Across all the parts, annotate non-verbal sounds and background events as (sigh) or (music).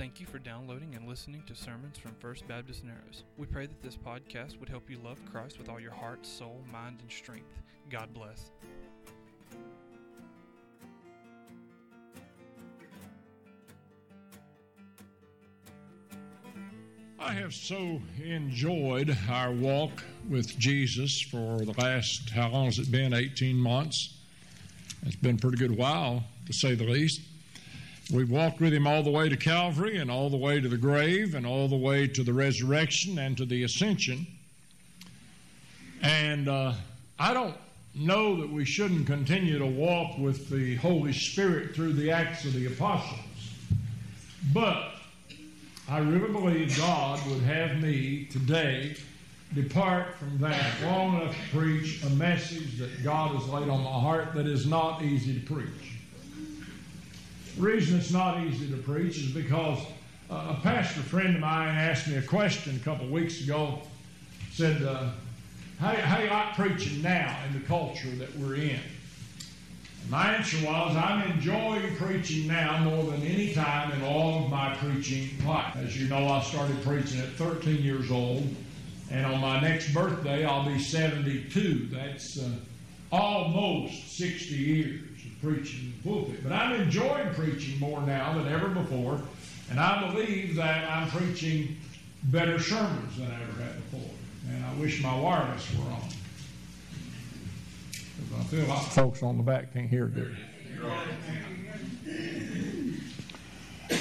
Thank you for downloading and listening to sermons from First Baptist Narrows. We pray that this podcast would help you love Christ with all your heart, soul, mind, and strength. God bless. I have so enjoyed our walk with Jesus for the last, how long has it been? 18 months. It's been a pretty good while, to say the least. We've walked with him all the way to Calvary and all the way to the grave and all the way to the resurrection and to the ascension. And uh, I don't know that we shouldn't continue to walk with the Holy Spirit through the Acts of the Apostles. But I really believe God would have me today depart from that long enough to preach a message that God has laid on my heart that is not easy to preach. Reason it's not easy to preach is because uh, a pastor friend of mine asked me a question a couple weeks ago. Said, uh, how, how do you like preaching now in the culture that we're in? My answer was, I'm enjoying preaching now more than any time in all of my preaching life. As you know, I started preaching at 13 years old, and on my next birthday, I'll be 72. That's uh, almost 60 years preaching pulpit. But I'm enjoying preaching more now than ever before, and I believe that I'm preaching better sermons than I ever had before. And I wish my wireless were on. I feel like folks on the back can't hear good.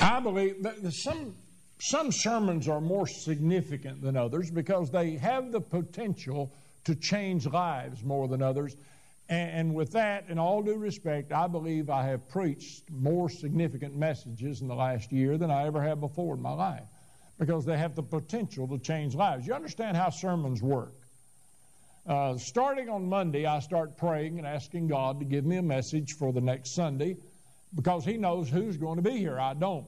I believe that some some sermons are more significant than others because they have the potential to change lives more than others. And, and with that, in all due respect, I believe I have preached more significant messages in the last year than I ever have before in my life because they have the potential to change lives. You understand how sermons work. Uh, starting on Monday, I start praying and asking God to give me a message for the next Sunday because He knows who's going to be here. I don't.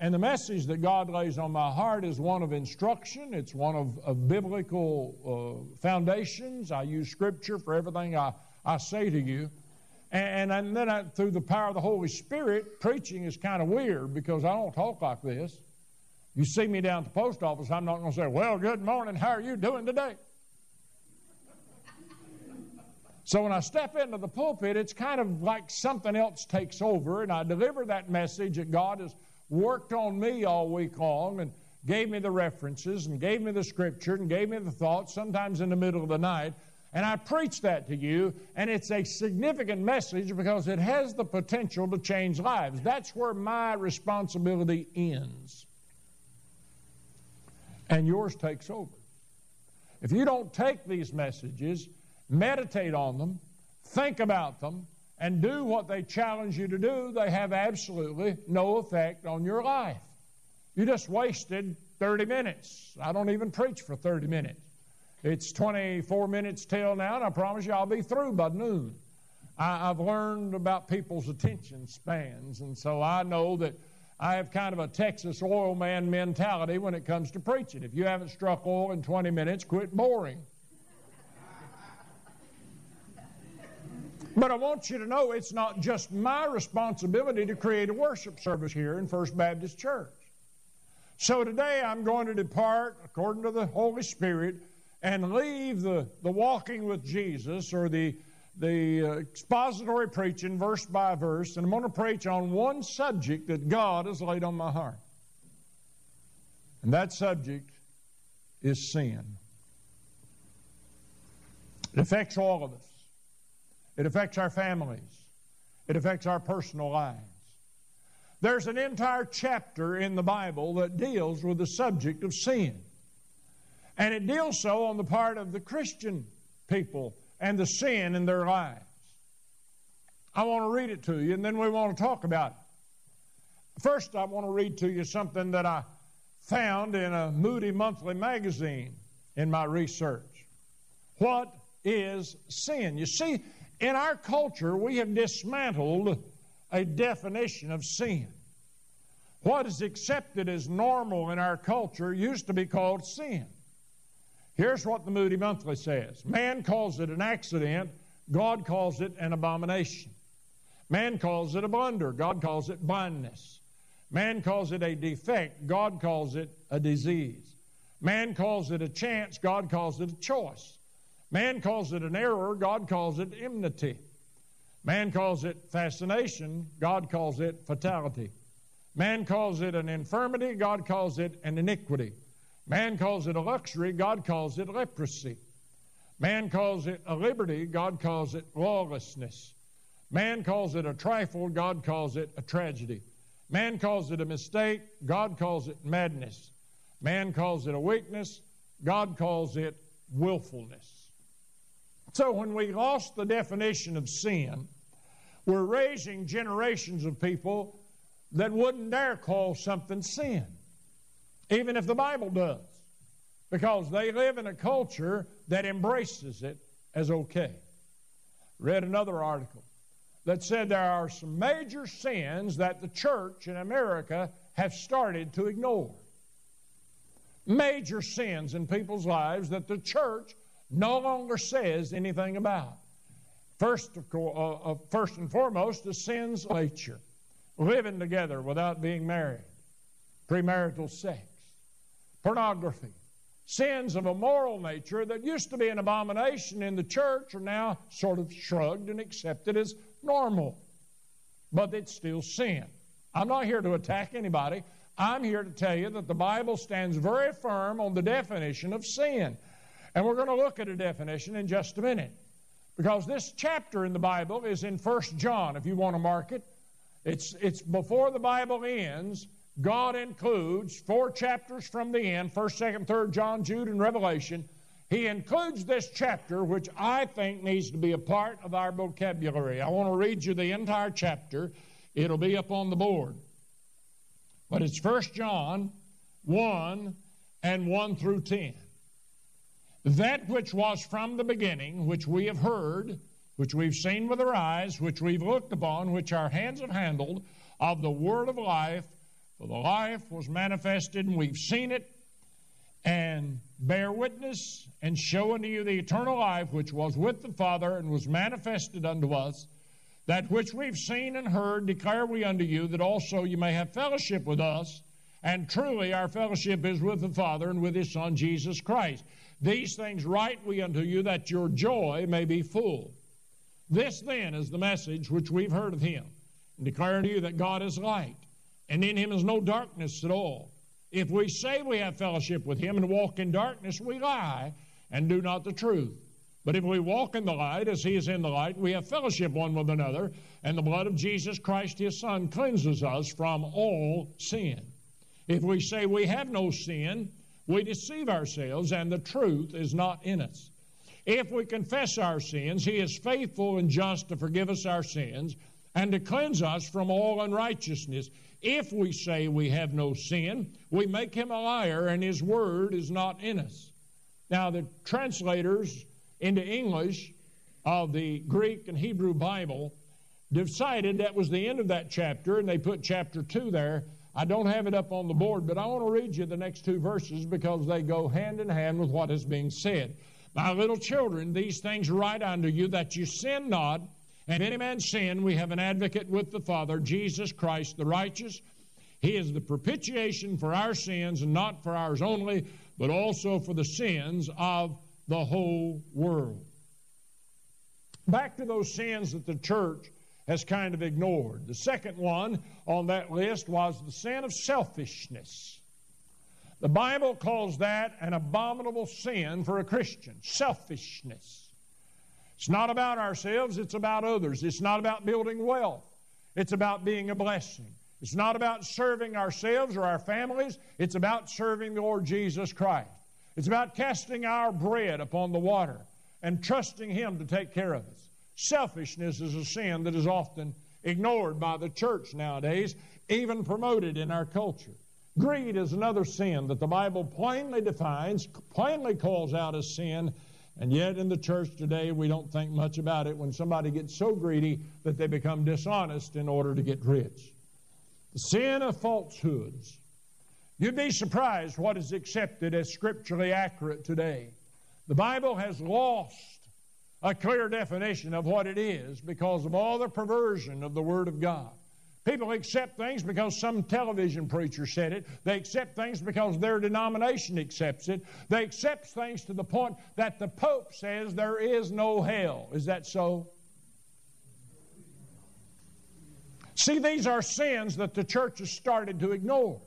And the message that God lays on my heart is one of instruction, it's one of, of biblical uh, foundations. I use Scripture for everything I, I say to you. And, and then I, through the power of the Holy Spirit, preaching is kind of weird because I don't talk like this. You see me down at the post office, I'm not going to say, Well, good morning, how are you doing today? So when I step into the pulpit, it's kind of like something else takes over, and I deliver that message that God has worked on me all week long and gave me the references and gave me the scripture and gave me the thoughts, sometimes in the middle of the night. And I preach that to you, and it's a significant message because it has the potential to change lives. That's where my responsibility ends. And yours takes over. If you don't take these messages, meditate on them, think about them, and do what they challenge you to do, they have absolutely no effect on your life. You just wasted 30 minutes. I don't even preach for 30 minutes. It's 24 minutes till now, and I promise you I'll be through by noon. I, have learned about people's attention spans, and so I know that I have kind of a Texas oil man mentality when it comes to preaching. If you haven't struck oil in 20 minutes, quit boring. But I want you to know it's not just my responsibility to create a worship service here in First Baptist Church. So today I'm going to depart according to the Holy Spirit and leave the, the walking with Jesus or the, the uh, expository preaching verse by verse, and I'm going to preach on one subject that God has laid on my heart. And that subject is sin. It affects all of us. It affects our families. It affects our personal lives. There's an entire chapter in the Bible that deals with the subject of sin. And it deals so on the part of the Christian people and the sin in their lives. I want to read it to you, and then we want to talk about it. First, I want to read to you something that I found in a Moody Monthly magazine in my research. What is sin? You see, in our culture, we have dismantled a definition of sin. What is accepted as normal in our culture used to be called sin. Here's what the Moody Monthly says Man calls it an accident, God calls it an abomination. Man calls it a blunder, God calls it blindness. Man calls it a defect, God calls it a disease. Man calls it a chance, God calls it a choice. Man calls it an error, God calls it enmity. Man calls it fascination, God calls it fatality. Man calls it an infirmity, God calls it an iniquity. Man calls it a luxury, God calls it leprosy. Man calls it a liberty, God calls it lawlessness. Man calls it a trifle, God calls it a tragedy. Man calls it a mistake, God calls it madness. Man calls it a weakness, God calls it willfulness. So when we lost the definition of sin, we're raising generations of people that wouldn't dare call something sin, even if the Bible does, because they live in a culture that embraces it as okay. Read another article that said there are some major sins that the church in America have started to ignore. Major sins in people's lives that the church no longer says anything about. First, of course, uh, uh, first and foremost, the sins nature, living together without being married, premarital sex, pornography, sins of a moral nature that used to be an abomination in the church are now sort of shrugged and accepted as normal. But it's still sin. I'm not here to attack anybody. I'm here to tell you that the Bible stands very firm on the definition of sin. And we're going to look at a definition in just a minute. Because this chapter in the Bible is in 1 John, if you want to mark it. It's, it's before the Bible ends, God includes four chapters from the end 1st, 2nd, 3rd, John, Jude, and Revelation. He includes this chapter, which I think needs to be a part of our vocabulary. I want to read you the entire chapter. It'll be up on the board. But it's 1 John 1 and 1 through 10. That which was from the beginning, which we have heard, which we've seen with our eyes, which we've looked upon, which our hands have handled, of the word of life for the life was manifested, and we've seen it, and bear witness, and show unto you the eternal life which was with the Father, and was manifested unto us. That which we've seen and heard declare we unto you, that also you may have fellowship with us. And truly our fellowship is with the Father and with His Son Jesus Christ. These things write we unto you, that your joy may be full. This then is the message which we've heard of Him, and declare unto you that God is light and in him is no darkness at all. If we say we have fellowship with him and walk in darkness, we lie and do not the truth. But if we walk in the light as he is in the light, we have fellowship one with another, and the blood of Jesus Christ his Son cleanses us from all sin. If we say we have no sin, we deceive ourselves, and the truth is not in us. If we confess our sins, he is faithful and just to forgive us our sins and to cleanse us from all unrighteousness. If we say we have no sin, we make him a liar, and his word is not in us. Now, the translators into English of the Greek and Hebrew Bible decided that was the end of that chapter, and they put chapter 2 there. I don't have it up on the board, but I want to read you the next two verses because they go hand in hand with what is being said. My little children, these things write unto you that you sin not. And any man sin, we have an advocate with the Father, Jesus Christ the righteous. He is the propitiation for our sins, and not for ours only, but also for the sins of the whole world. Back to those sins that the church has kind of ignored. The second one on that list was the sin of selfishness. The Bible calls that an abominable sin for a Christian selfishness. It's not about ourselves, it's about others. It's not about building wealth, it's about being a blessing. It's not about serving ourselves or our families, it's about serving the Lord Jesus Christ. It's about casting our bread upon the water and trusting Him to take care of us. Selfishness is a sin that is often ignored by the church nowadays, even promoted in our culture. Greed is another sin that the Bible plainly defines, plainly calls out as sin, and yet, in the church today, we don't think much about it when somebody gets so greedy that they become dishonest in order to get rich. The sin of falsehoods. You'd be surprised what is accepted as scripturally accurate today. The Bible has lost a clear definition of what it is because of all the perversion of the Word of God. People accept things because some television preacher said it. They accept things because their denomination accepts it. They accept things to the point that the Pope says there is no hell. Is that so? See, these are sins that the church has started to ignore.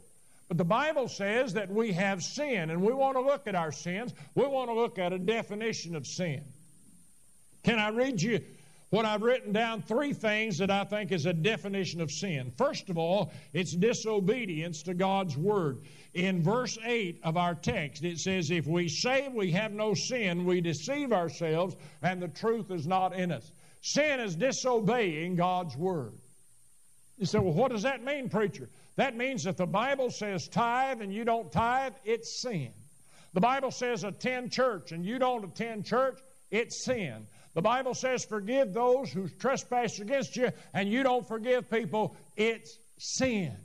But the Bible says that we have sin, and we want to look at our sins. We want to look at a definition of sin. Can I read you what I've written down? Three things that I think is a definition of sin. First of all, it's disobedience to God's Word. In verse 8 of our text, it says, If we say we have no sin, we deceive ourselves, and the truth is not in us. Sin is disobeying God's Word. You say, well, what does that mean, preacher? That means if the Bible says tithe and you don't tithe, it's sin. The Bible says attend church and you don't attend church, it's sin. The Bible says forgive those who trespass against you and you don't forgive people, it's sin.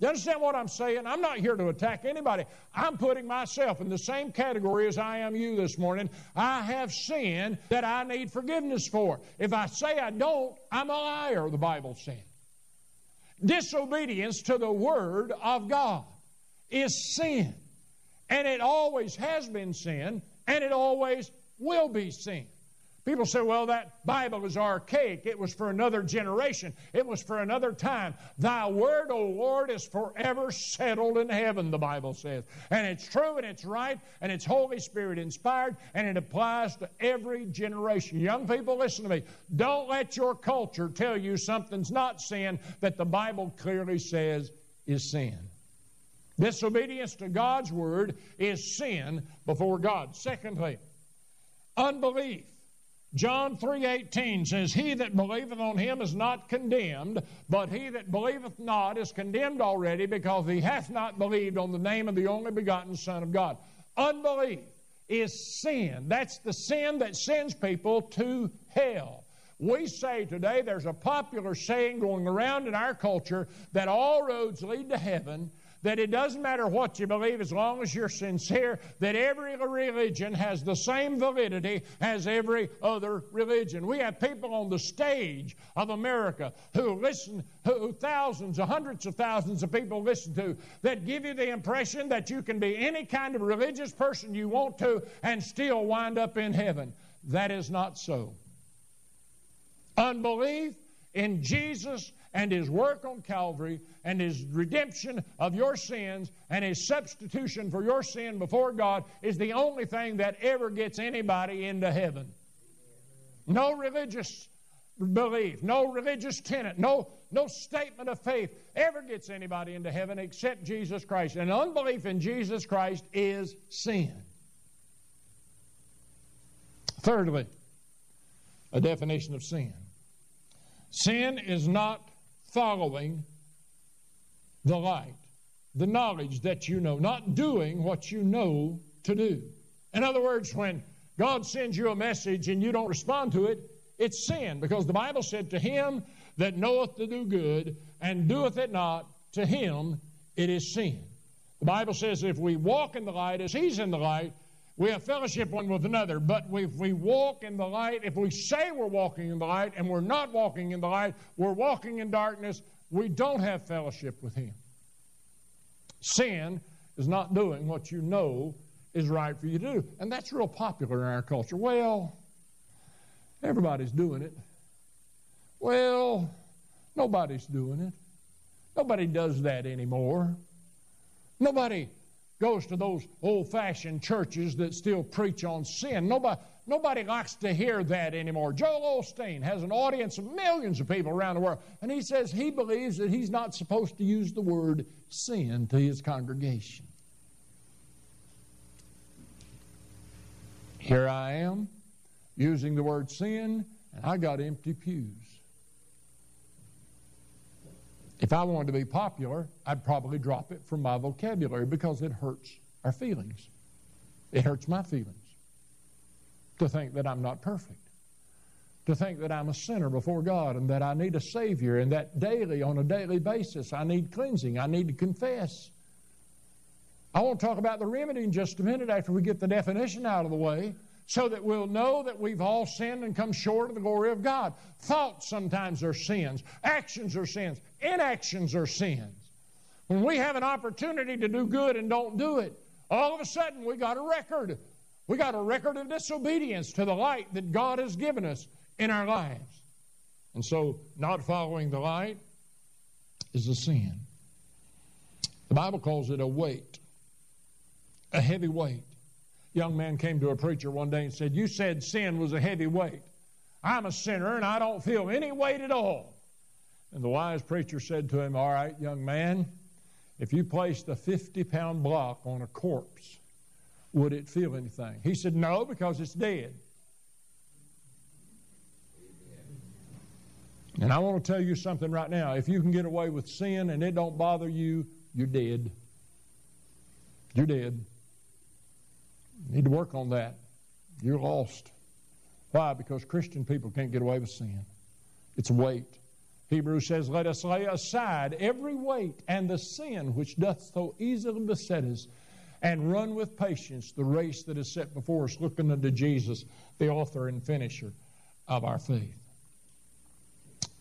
You understand what I'm saying? I'm not here to attack anybody. I'm putting myself in the same category as I am you this morning. I have sin that I need forgiveness for. If I say I don't, I'm a liar, the Bible says. Disobedience to the Word of God is sin. And it always has been sin, and it always will be sin. People say, well, that Bible is archaic. It was for another generation, it was for another time. Thy word, O Lord, is forever settled in heaven, the Bible says. And it's true and it's right and it's Holy Spirit inspired and it applies to every generation. Young people, listen to me. Don't let your culture tell you something's not sin that the Bible clearly says is sin. Disobedience to God's word is sin before God. Secondly, unbelief John 3:18 says, "He that believeth on him is not condemned, but he that believeth not is condemned already, because he hath not believed on the name of the only begotten Son of God." Unbelief is sin. That's the sin that sends people to hell. We say today there's a popular saying going around in our culture that all roads lead to heaven that it doesn't matter what you believe as long as you're sincere, that every religion has the same validity as every other religion. We have people on the stage of America who listen, who thousands, hundreds of thousands of people listen to, that give you the impression that you can be any kind of religious person you want to and still wind up in heaven. That is not so. Unbelief in Jesus and his work on Calvary and his redemption of your sins and his substitution for your sin before God is the only thing that ever gets anybody into heaven. No religious belief, no religious tenet, no, no statement of faith ever gets anybody into heaven except Jesus Christ. And unbelief in Jesus Christ is sin. Thirdly, a definition of sin. Sin is not following the light, the knowledge that you know, not doing what you know to do. In other words, when God sends you a message and you don't respond to it, it's sin because the Bible said, To him that knoweth to do good and doeth it not, to him it is sin. The Bible says, If we walk in the light as he's in the light, we have fellowship one with another, but if we walk in the light, if we say we're walking in the light and we're not walking in the light, we're walking in darkness, we don't have fellowship with Him. Sin is not doing what you know is right for you to do. And that's real popular in our culture. Well, everybody's doing it. Well, nobody's doing it. Nobody does that anymore. Nobody goes to those old fashioned churches that still preach on sin. Nobody, nobody likes to hear that anymore. Joel Osteen has an audience of millions of people around the world, and he says he believes that he's not supposed to use the word sin to his congregation. Here I am using the word sin, and I got empty pews. If I wanted to be popular, I'd probably drop it from my vocabulary because it hurts our feelings. It hurts my feelings to think that I'm not perfect, to think that I'm a sinner before God and that I need a Savior and that daily, on a daily basis, I need cleansing, I need to confess. I want to talk about the remedy in just a minute after we get the definition out of the way. So that we'll know that we've all sinned and come short of the glory of God. Thoughts sometimes are sins, actions are sins, inactions are sins. When we have an opportunity to do good and don't do it, all of a sudden we got a record. We got a record of disobedience to the light that God has given us in our lives. And so, not following the light is a sin. The Bible calls it a weight, a heavy weight. Young man came to a preacher one day and said, You said sin was a heavy weight. I'm a sinner and I don't feel any weight at all. And the wise preacher said to him, All right, young man, if you placed a 50 pound block on a corpse, would it feel anything? He said, No, because it's dead. And I want to tell you something right now. If you can get away with sin and it don't bother you, you're dead. You're dead. Need to work on that. You're lost. Why? Because Christian people can't get away with sin. It's weight. Hebrews says, Let us lay aside every weight and the sin which doth so easily beset us, and run with patience the race that is set before us, looking unto Jesus, the author and finisher of our faith.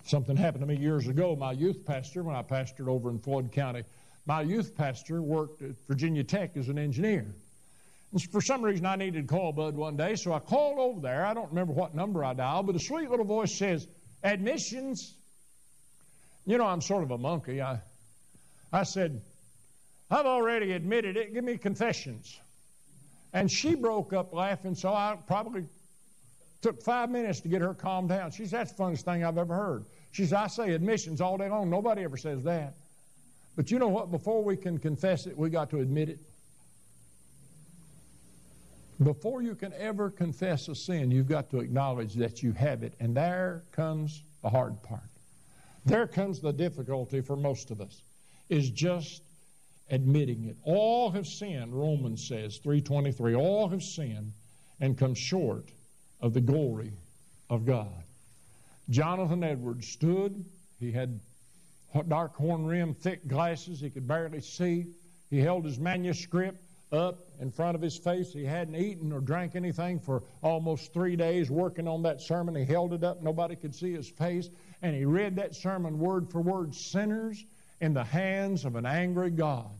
Something happened to me years ago. My youth pastor, when I pastored over in Floyd County, my youth pastor worked at Virginia Tech as an engineer. For some reason, I needed to call Bud one day, so I called over there. I don't remember what number I dialed, but a sweet little voice says, Admissions. You know, I'm sort of a monkey. I, I said, I've already admitted it. Give me confessions. And she broke up laughing, so I probably took five minutes to get her calmed down. She said, That's the funniest thing I've ever heard. She said, I say admissions all day long. Nobody ever says that. But you know what? Before we can confess it, we got to admit it. Before you can ever confess a sin, you've got to acknowledge that you have it. And there comes the hard part. There comes the difficulty for most of us, is just admitting it. All have sinned, Romans says, 323. All have sinned and come short of the glory of God. Jonathan Edwards stood. He had dark horn rim, thick glasses. He could barely see. He held his manuscript up in front of his face. He hadn't eaten or drank anything for almost three days working on that sermon. He held it up. Nobody could see his face. And he read that sermon word for word sinners in the hands of an angry God.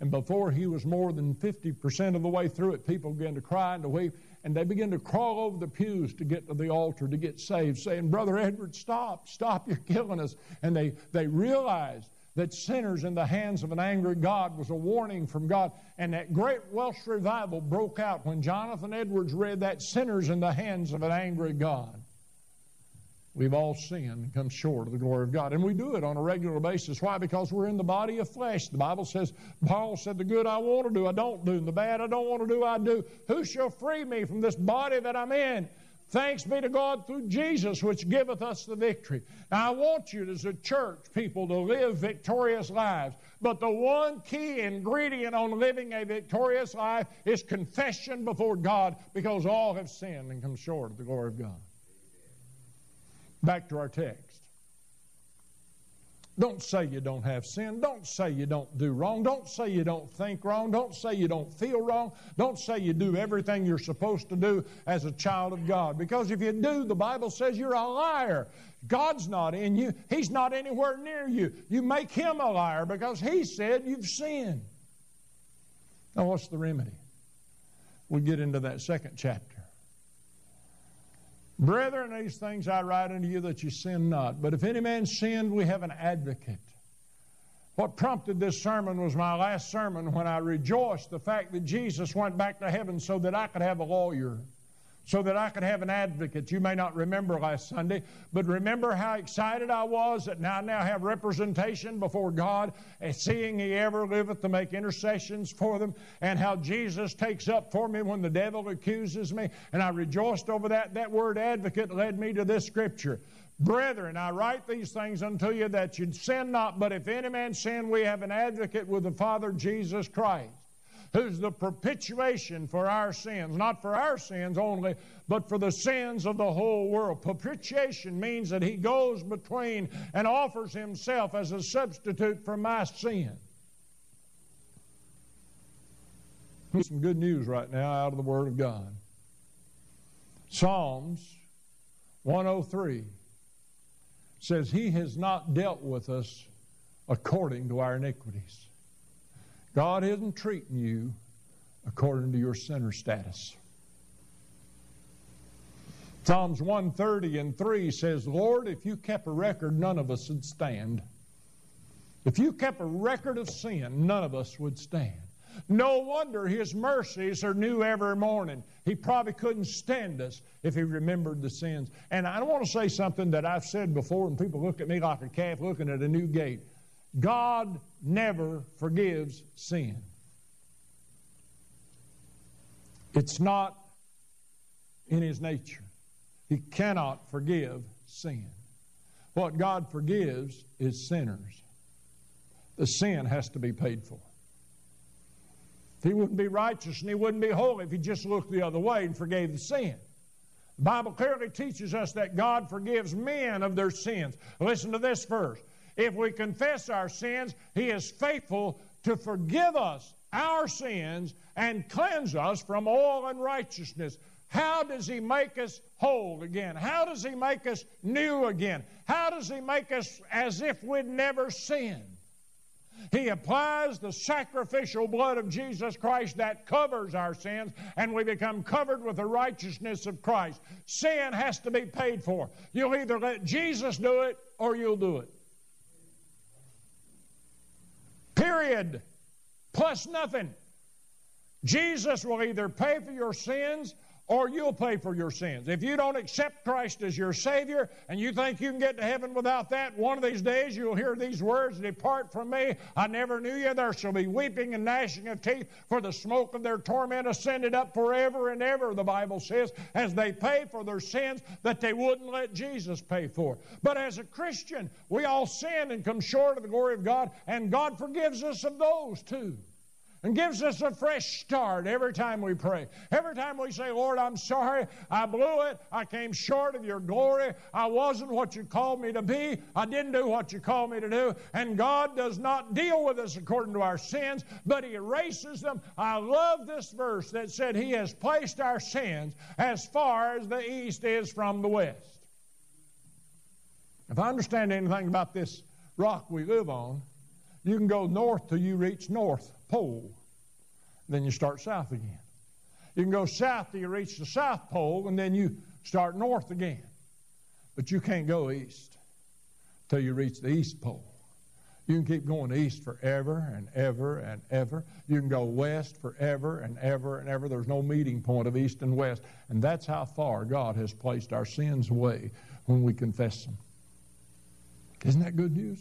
And before he was more than 50% of the way through it, people began to cry and to weep and they begin to crawl over the pews to get to the altar to get saved, saying, Brother Edward, stop, stop, (laughs) you're killing us. And they, they realized that sinners in the hands of an angry God was a warning from God. And that great Welsh revival broke out when Jonathan Edwards read that sinners in the hands of an angry God. We've all sinned and come short of the glory of God. And we do it on a regular basis. Why? Because we're in the body of flesh. The Bible says, Paul said, The good I want to do, I don't do, and the bad I don't want to do, I do. Who shall free me from this body that I'm in? Thanks be to God through Jesus, which giveth us the victory. Now, I want you as a church people to live victorious lives. But the one key ingredient on living a victorious life is confession before God because all have sinned and come short of the glory of God. Back to our text. Don't say you don't have sin. Don't say you don't do wrong. Don't say you don't think wrong. Don't say you don't feel wrong. Don't say you do everything you're supposed to do as a child of God. Because if you do, the Bible says you're a liar. God's not in you, He's not anywhere near you. You make Him a liar because He said you've sinned. Now, what's the remedy? We get into that second chapter. Brethren, these things I write unto you that you sin not. But if any man sinned, we have an advocate. What prompted this sermon was my last sermon when I rejoiced the fact that Jesus went back to heaven so that I could have a lawyer so that I could have an advocate. You may not remember last Sunday, but remember how excited I was that now I now have representation before God, and seeing He ever liveth to make intercessions for them, and how Jesus takes up for me when the devil accuses me, and I rejoiced over that. That word advocate led me to this scripture. Brethren, I write these things unto you that you sin not, but if any man sin, we have an advocate with the Father, Jesus Christ who's the propitiation for our sins, not for our sins only, but for the sins of the whole world. Propitiation means that he goes between and offers himself as a substitute for my sin. Some good news right now out of the Word of God. Psalms 103 says, He has not dealt with us according to our iniquities. God isn't treating you according to your sinner status. Psalms 130 and 3 says, Lord, if you kept a record, none of us would stand. If you kept a record of sin, none of us would stand. No wonder his mercies are new every morning. He probably couldn't stand us if he remembered the sins. And I want to say something that I've said before, and people look at me like a calf looking at a new gate. God never forgives sin. It's not in his nature. He cannot forgive sin. What God forgives is sinners. The sin has to be paid for. He wouldn't be righteous and he wouldn't be holy if he just looked the other way and forgave the sin. The Bible clearly teaches us that God forgives men of their sins. Listen to this verse. If we confess our sins, he is faithful to forgive us our sins and cleanse us from all unrighteousness. How does He make us whole again? How does He make us new again? How does He make us as if we'd never sinned? He applies the sacrificial blood of Jesus Christ that covers our sins, and we become covered with the righteousness of Christ. Sin has to be paid for. You'll either let Jesus do it or you'll do it. Period. Plus nothing. Jesus will either pay for your sins or you'll pay for your sins. If you don't accept Christ as your Savior and you think you can get to heaven without that, one of these days you'll hear these words Depart from me, I never knew you. There shall be weeping and gnashing of teeth, for the smoke of their torment ascended up forever and ever, the Bible says, as they pay for their sins that they wouldn't let Jesus pay for. But as a Christian, we all sin and come short of the glory of God, and God forgives us of those too and gives us a fresh start every time we pray. Every time we say, Lord, I'm sorry, I blew it, I came short of your glory, I wasn't what you called me to be, I didn't do what you called me to do, and God does not deal with us according to our sins, but He erases them. I love this verse that said, He has placed our sins as far as the east is from the west. If I understand anything about this rock we live on, you can go north till you reach North Pole. Then you start south again. You can go south till you reach the South Pole, and then you start north again. But you can't go east till you reach the East Pole. You can keep going east forever and ever and ever. You can go west forever and ever and ever. There's no meeting point of east and west. And that's how far God has placed our sins away when we confess them. Isn't that good news?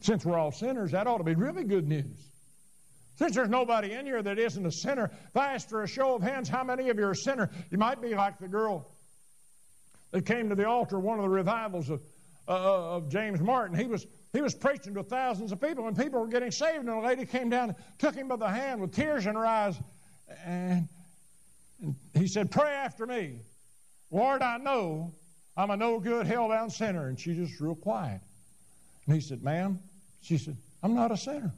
Since we're all sinners, that ought to be really good news. Since there's nobody in here that isn't a sinner, if I asked for a show of hands, how many of you are a sinner? You might be like the girl that came to the altar, one of the revivals of, uh, of James Martin. He was, he was preaching to thousands of people, and people were getting saved, and a lady came down and took him by the hand with tears in her eyes, and, and he said, Pray after me. Lord, I know I'm a no good, hell bound sinner. And she just real quiet. And he said, Ma'am, she said, I'm not a sinner.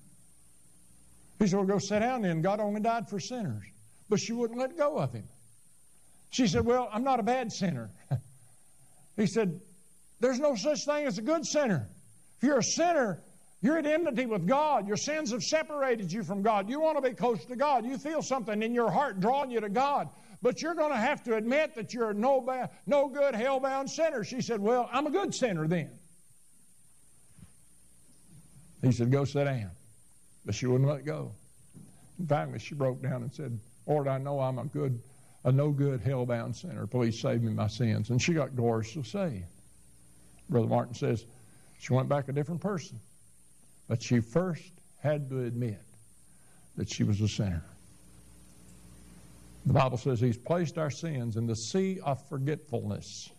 He said, Well, go sit down then. God only died for sinners. But she wouldn't let go of him. She said, Well, I'm not a bad sinner. (laughs) he said, There's no such thing as a good sinner. If you're a sinner, you're at enmity with God. Your sins have separated you from God. You want to be close to God. You feel something in your heart drawing you to God. But you're going to have to admit that you're a no, bad, no good, hell bound sinner. She said, Well, I'm a good sinner then. He said, Go sit down. But she wouldn't let go. And finally, she broke down and said, Lord, I know I'm a good, a no good, hell bound sinner. Please save me my sins. And she got gloriously saved. Brother Martin says she went back a different person. But she first had to admit that she was a sinner. The Bible says He's placed our sins in the sea of forgetfulness.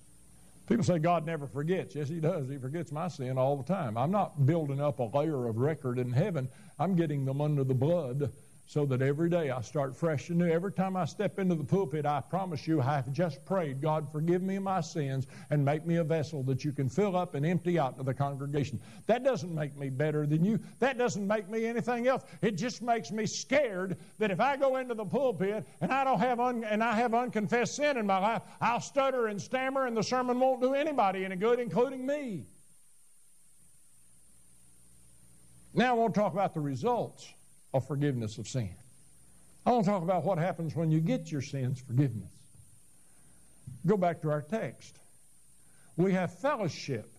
People say God never forgets. Yes, He does. He forgets my sin all the time. I'm not building up a layer of record in heaven. I'm getting them under the blood so that every day I start fresh and new. Every time I step into the pulpit, I promise you, I have just prayed, God, forgive me my sins and make me a vessel that you can fill up and empty out to the congregation. That doesn't make me better than you. That doesn't make me anything else. It just makes me scared that if I go into the pulpit and I don't have un- and I have unconfessed sin in my life, I'll stutter and stammer and the sermon won't do anybody any good, including me. Now I want to talk about the results of forgiveness of sin. I want to talk about what happens when you get your sins forgiveness. Go back to our text. We have fellowship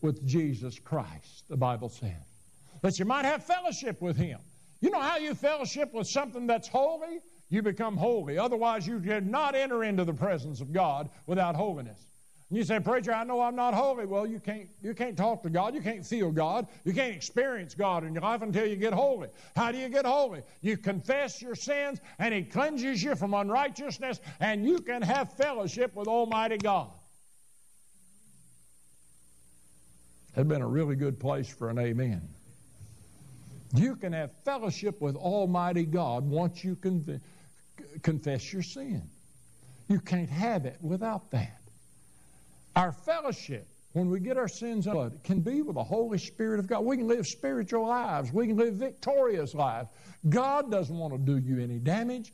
with Jesus Christ, the Bible says. That you might have fellowship with Him. You know how you fellowship with something that's holy? You become holy. Otherwise, you could not enter into the presence of God without holiness. You say, Preacher, I know I'm not holy. Well, you can't, you can't talk to God. You can't feel God. You can't experience God in your life until you get holy. How do you get holy? You confess your sins, and He cleanses you from unrighteousness, and you can have fellowship with Almighty God. That'd been a really good place for an amen. You can have fellowship with Almighty God once you confess your sin. You can't have it without that. Our fellowship, when we get our sins blood, can be with the Holy Spirit of God. We can live spiritual lives. We can live victorious lives. God doesn't want to do you any damage.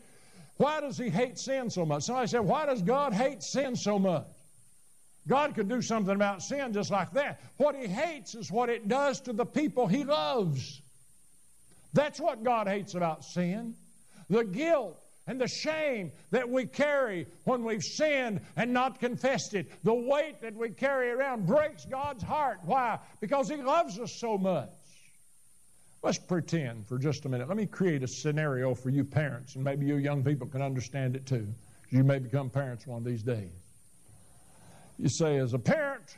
Why does He hate sin so much? Somebody said, Why does God hate sin so much? God could do something about sin just like that. What He hates is what it does to the people He loves. That's what God hates about sin. The guilt and the shame that we carry when we've sinned and not confessed it. The weight that we carry around breaks God's heart. Why? Because He loves us so much. Let's pretend for just a minute. Let me create a scenario for you parents, and maybe you young people can understand it too. You may become parents one of these days. You say, as a parent,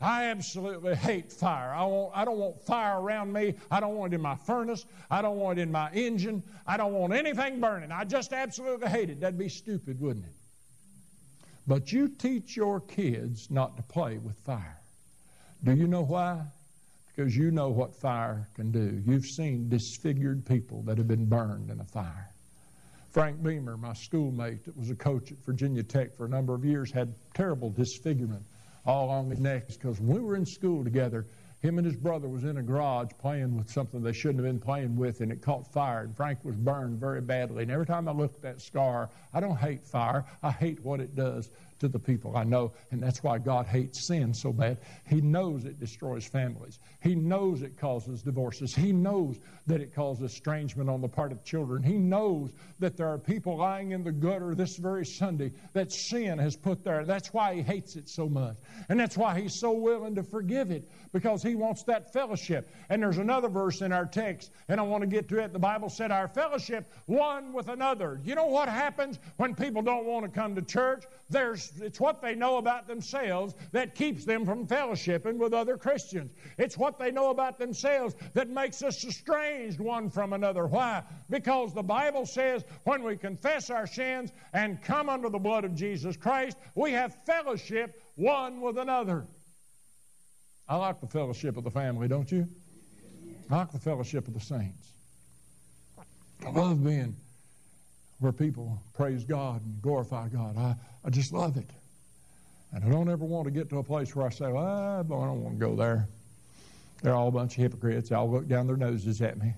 I absolutely hate fire. I, want, I don't want fire around me. I don't want it in my furnace. I don't want it in my engine. I don't want anything burning. I just absolutely hate it. That'd be stupid, wouldn't it? But you teach your kids not to play with fire. Do you know why? Because you know what fire can do. You've seen disfigured people that have been burned in a fire. Frank Beamer, my schoolmate that was a coach at Virginia Tech for a number of years, had terrible disfigurement all on his neck because when we were in school together, him and his brother was in a garage playing with something they shouldn't have been playing with, and it caught fire. And Frank was burned very badly. And every time I look at that scar, I don't hate fire. I hate what it does to the people I know. And that's why God hates sin so bad. He knows it destroys families. He knows it causes divorces. He knows that it causes estrangement on the part of children. He knows that there are people lying in the gutter this very Sunday that sin has put there. That's why He hates it so much. And that's why He's so willing to forgive it because He wants that fellowship. And there's another verse in our text, and I want to get to it. The Bible said, Our fellowship one with another. You know what happens when people don't want to come to church? There's, it's what they know about themselves that keeps them from fellowshipping with other Christians. It's what they know about themselves that makes us estranged one from another. Why? Because the Bible says when we confess our sins and come under the blood of Jesus Christ, we have fellowship one with another. I like the fellowship of the family, don't you? I like the fellowship of the saints. I love being where people praise God and glorify God. I, I just love it. And I don't ever want to get to a place where I say, ah, well, I don't want to go there. They're all a bunch of hypocrites. They all look down their noses at me.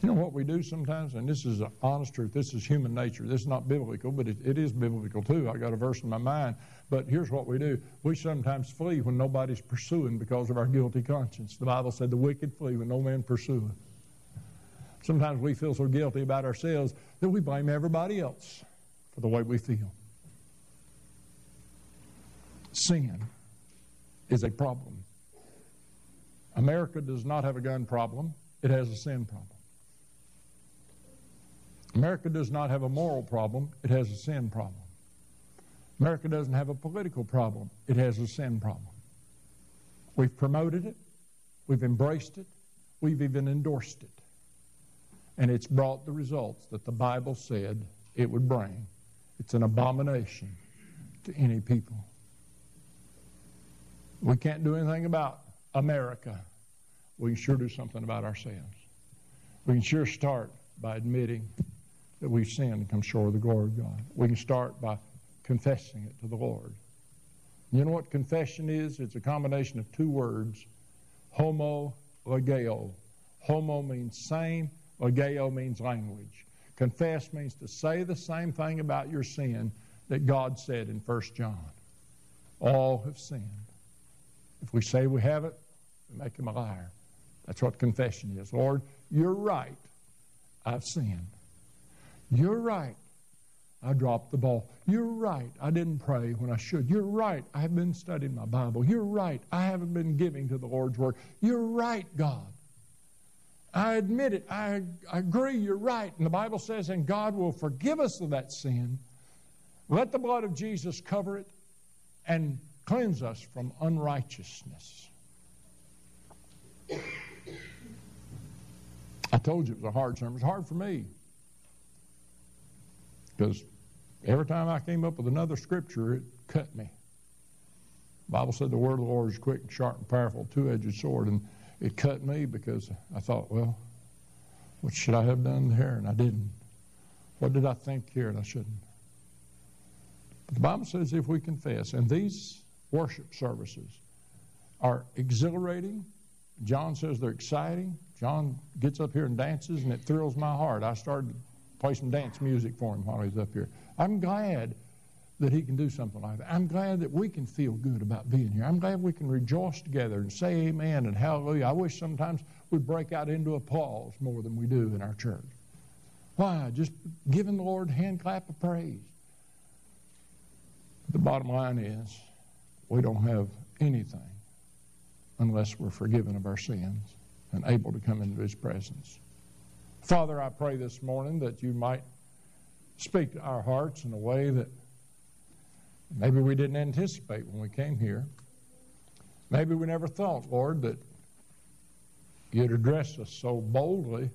You know what we do sometimes? And this is honest truth. This is human nature. This is not biblical, but it, it is biblical too. I got a verse in my mind. But here's what we do. We sometimes flee when nobody's pursuing because of our guilty conscience. The Bible said the wicked flee when no man pursueth. Sometimes we feel so guilty about ourselves that we blame everybody else for the way we feel. Sin is a problem. America does not have a gun problem, it has a sin problem. America does not have a moral problem, it has a sin problem. America doesn't have a political problem, it has a sin problem. We've promoted it, we've embraced it, we've even endorsed it. And it's brought the results that the Bible said it would bring. It's an abomination to any people. We can't do anything about America. We can sure do something about ourselves. We can sure start by admitting that we've sinned and come short of the glory of God. We can start by confessing it to the Lord. You know what confession is? It's a combination of two words, homo legeo. Homo means same, legeo means language. Confess means to say the same thing about your sin that God said in 1 John. All have sinned. If we say we haven't, we make him a liar. That's what confession is. Lord, you're right. I've sinned. You're right. I dropped the ball. You're right. I didn't pray when I should. You're right. I have been studying my Bible. You're right. I haven't been giving to the Lord's work. You're right, God. I admit it. I, I agree. You're right. And the Bible says, and God will forgive us of that sin. Let the blood of Jesus cover it and cleanse us from unrighteousness. I told you it was a hard sermon. It was hard for me. Because every time I came up with another scripture, it cut me. The Bible said the word of the Lord is quick and sharp and powerful, two-edged sword, and it cut me because I thought, well, what should I have done here? And I didn't. What did I think here and I shouldn't? But the Bible says if we confess, and these worship services are exhilarating. John says they're exciting. John gets up here and dances, and it thrills my heart. I started play some dance music for him while he's up here. I'm glad that he can do something like that. I'm glad that we can feel good about being here. I'm glad we can rejoice together and say amen and hallelujah. I wish sometimes we'd break out into applause more than we do in our church. Why? Just giving the Lord a hand clap of praise. The bottom line is we don't have anything unless we're forgiven of our sins and able to come into his presence. Father, I pray this morning that you might speak to our hearts in a way that maybe we didn't anticipate when we came here. Maybe we never thought, Lord, that you'd address us so boldly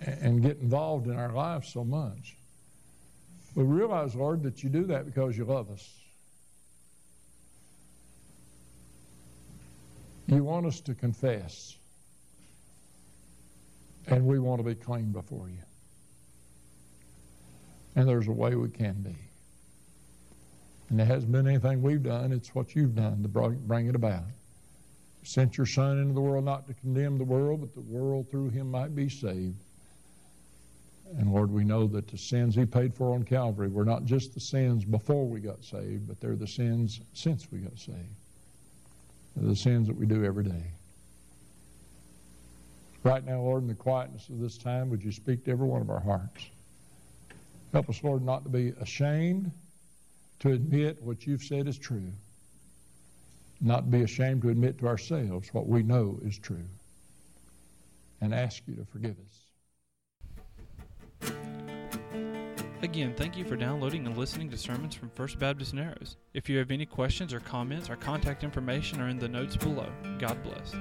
and get involved in our lives so much. We realize, Lord, that you do that because you love us. You want us to confess and we want to be clean before you. And there's a way we can be. And it hasn't been anything we've done, it's what you've done to bring it about. You sent your Son into the world not to condemn the world, but the world through him might be saved. And Lord, we know that the sins He paid for on Calvary were not just the sins before we got saved, but they're the sins since we got saved. They're the sins that we do every day. Right now, Lord, in the quietness of this time, would you speak to every one of our hearts? Help us, Lord, not to be ashamed to admit what you've said is true, not be ashamed to admit to ourselves what we know is true, and ask you to forgive us. Again, thank you for downloading and listening to sermons from First Baptist Narrows. If you have any questions or comments, our contact information are in the notes below. God bless.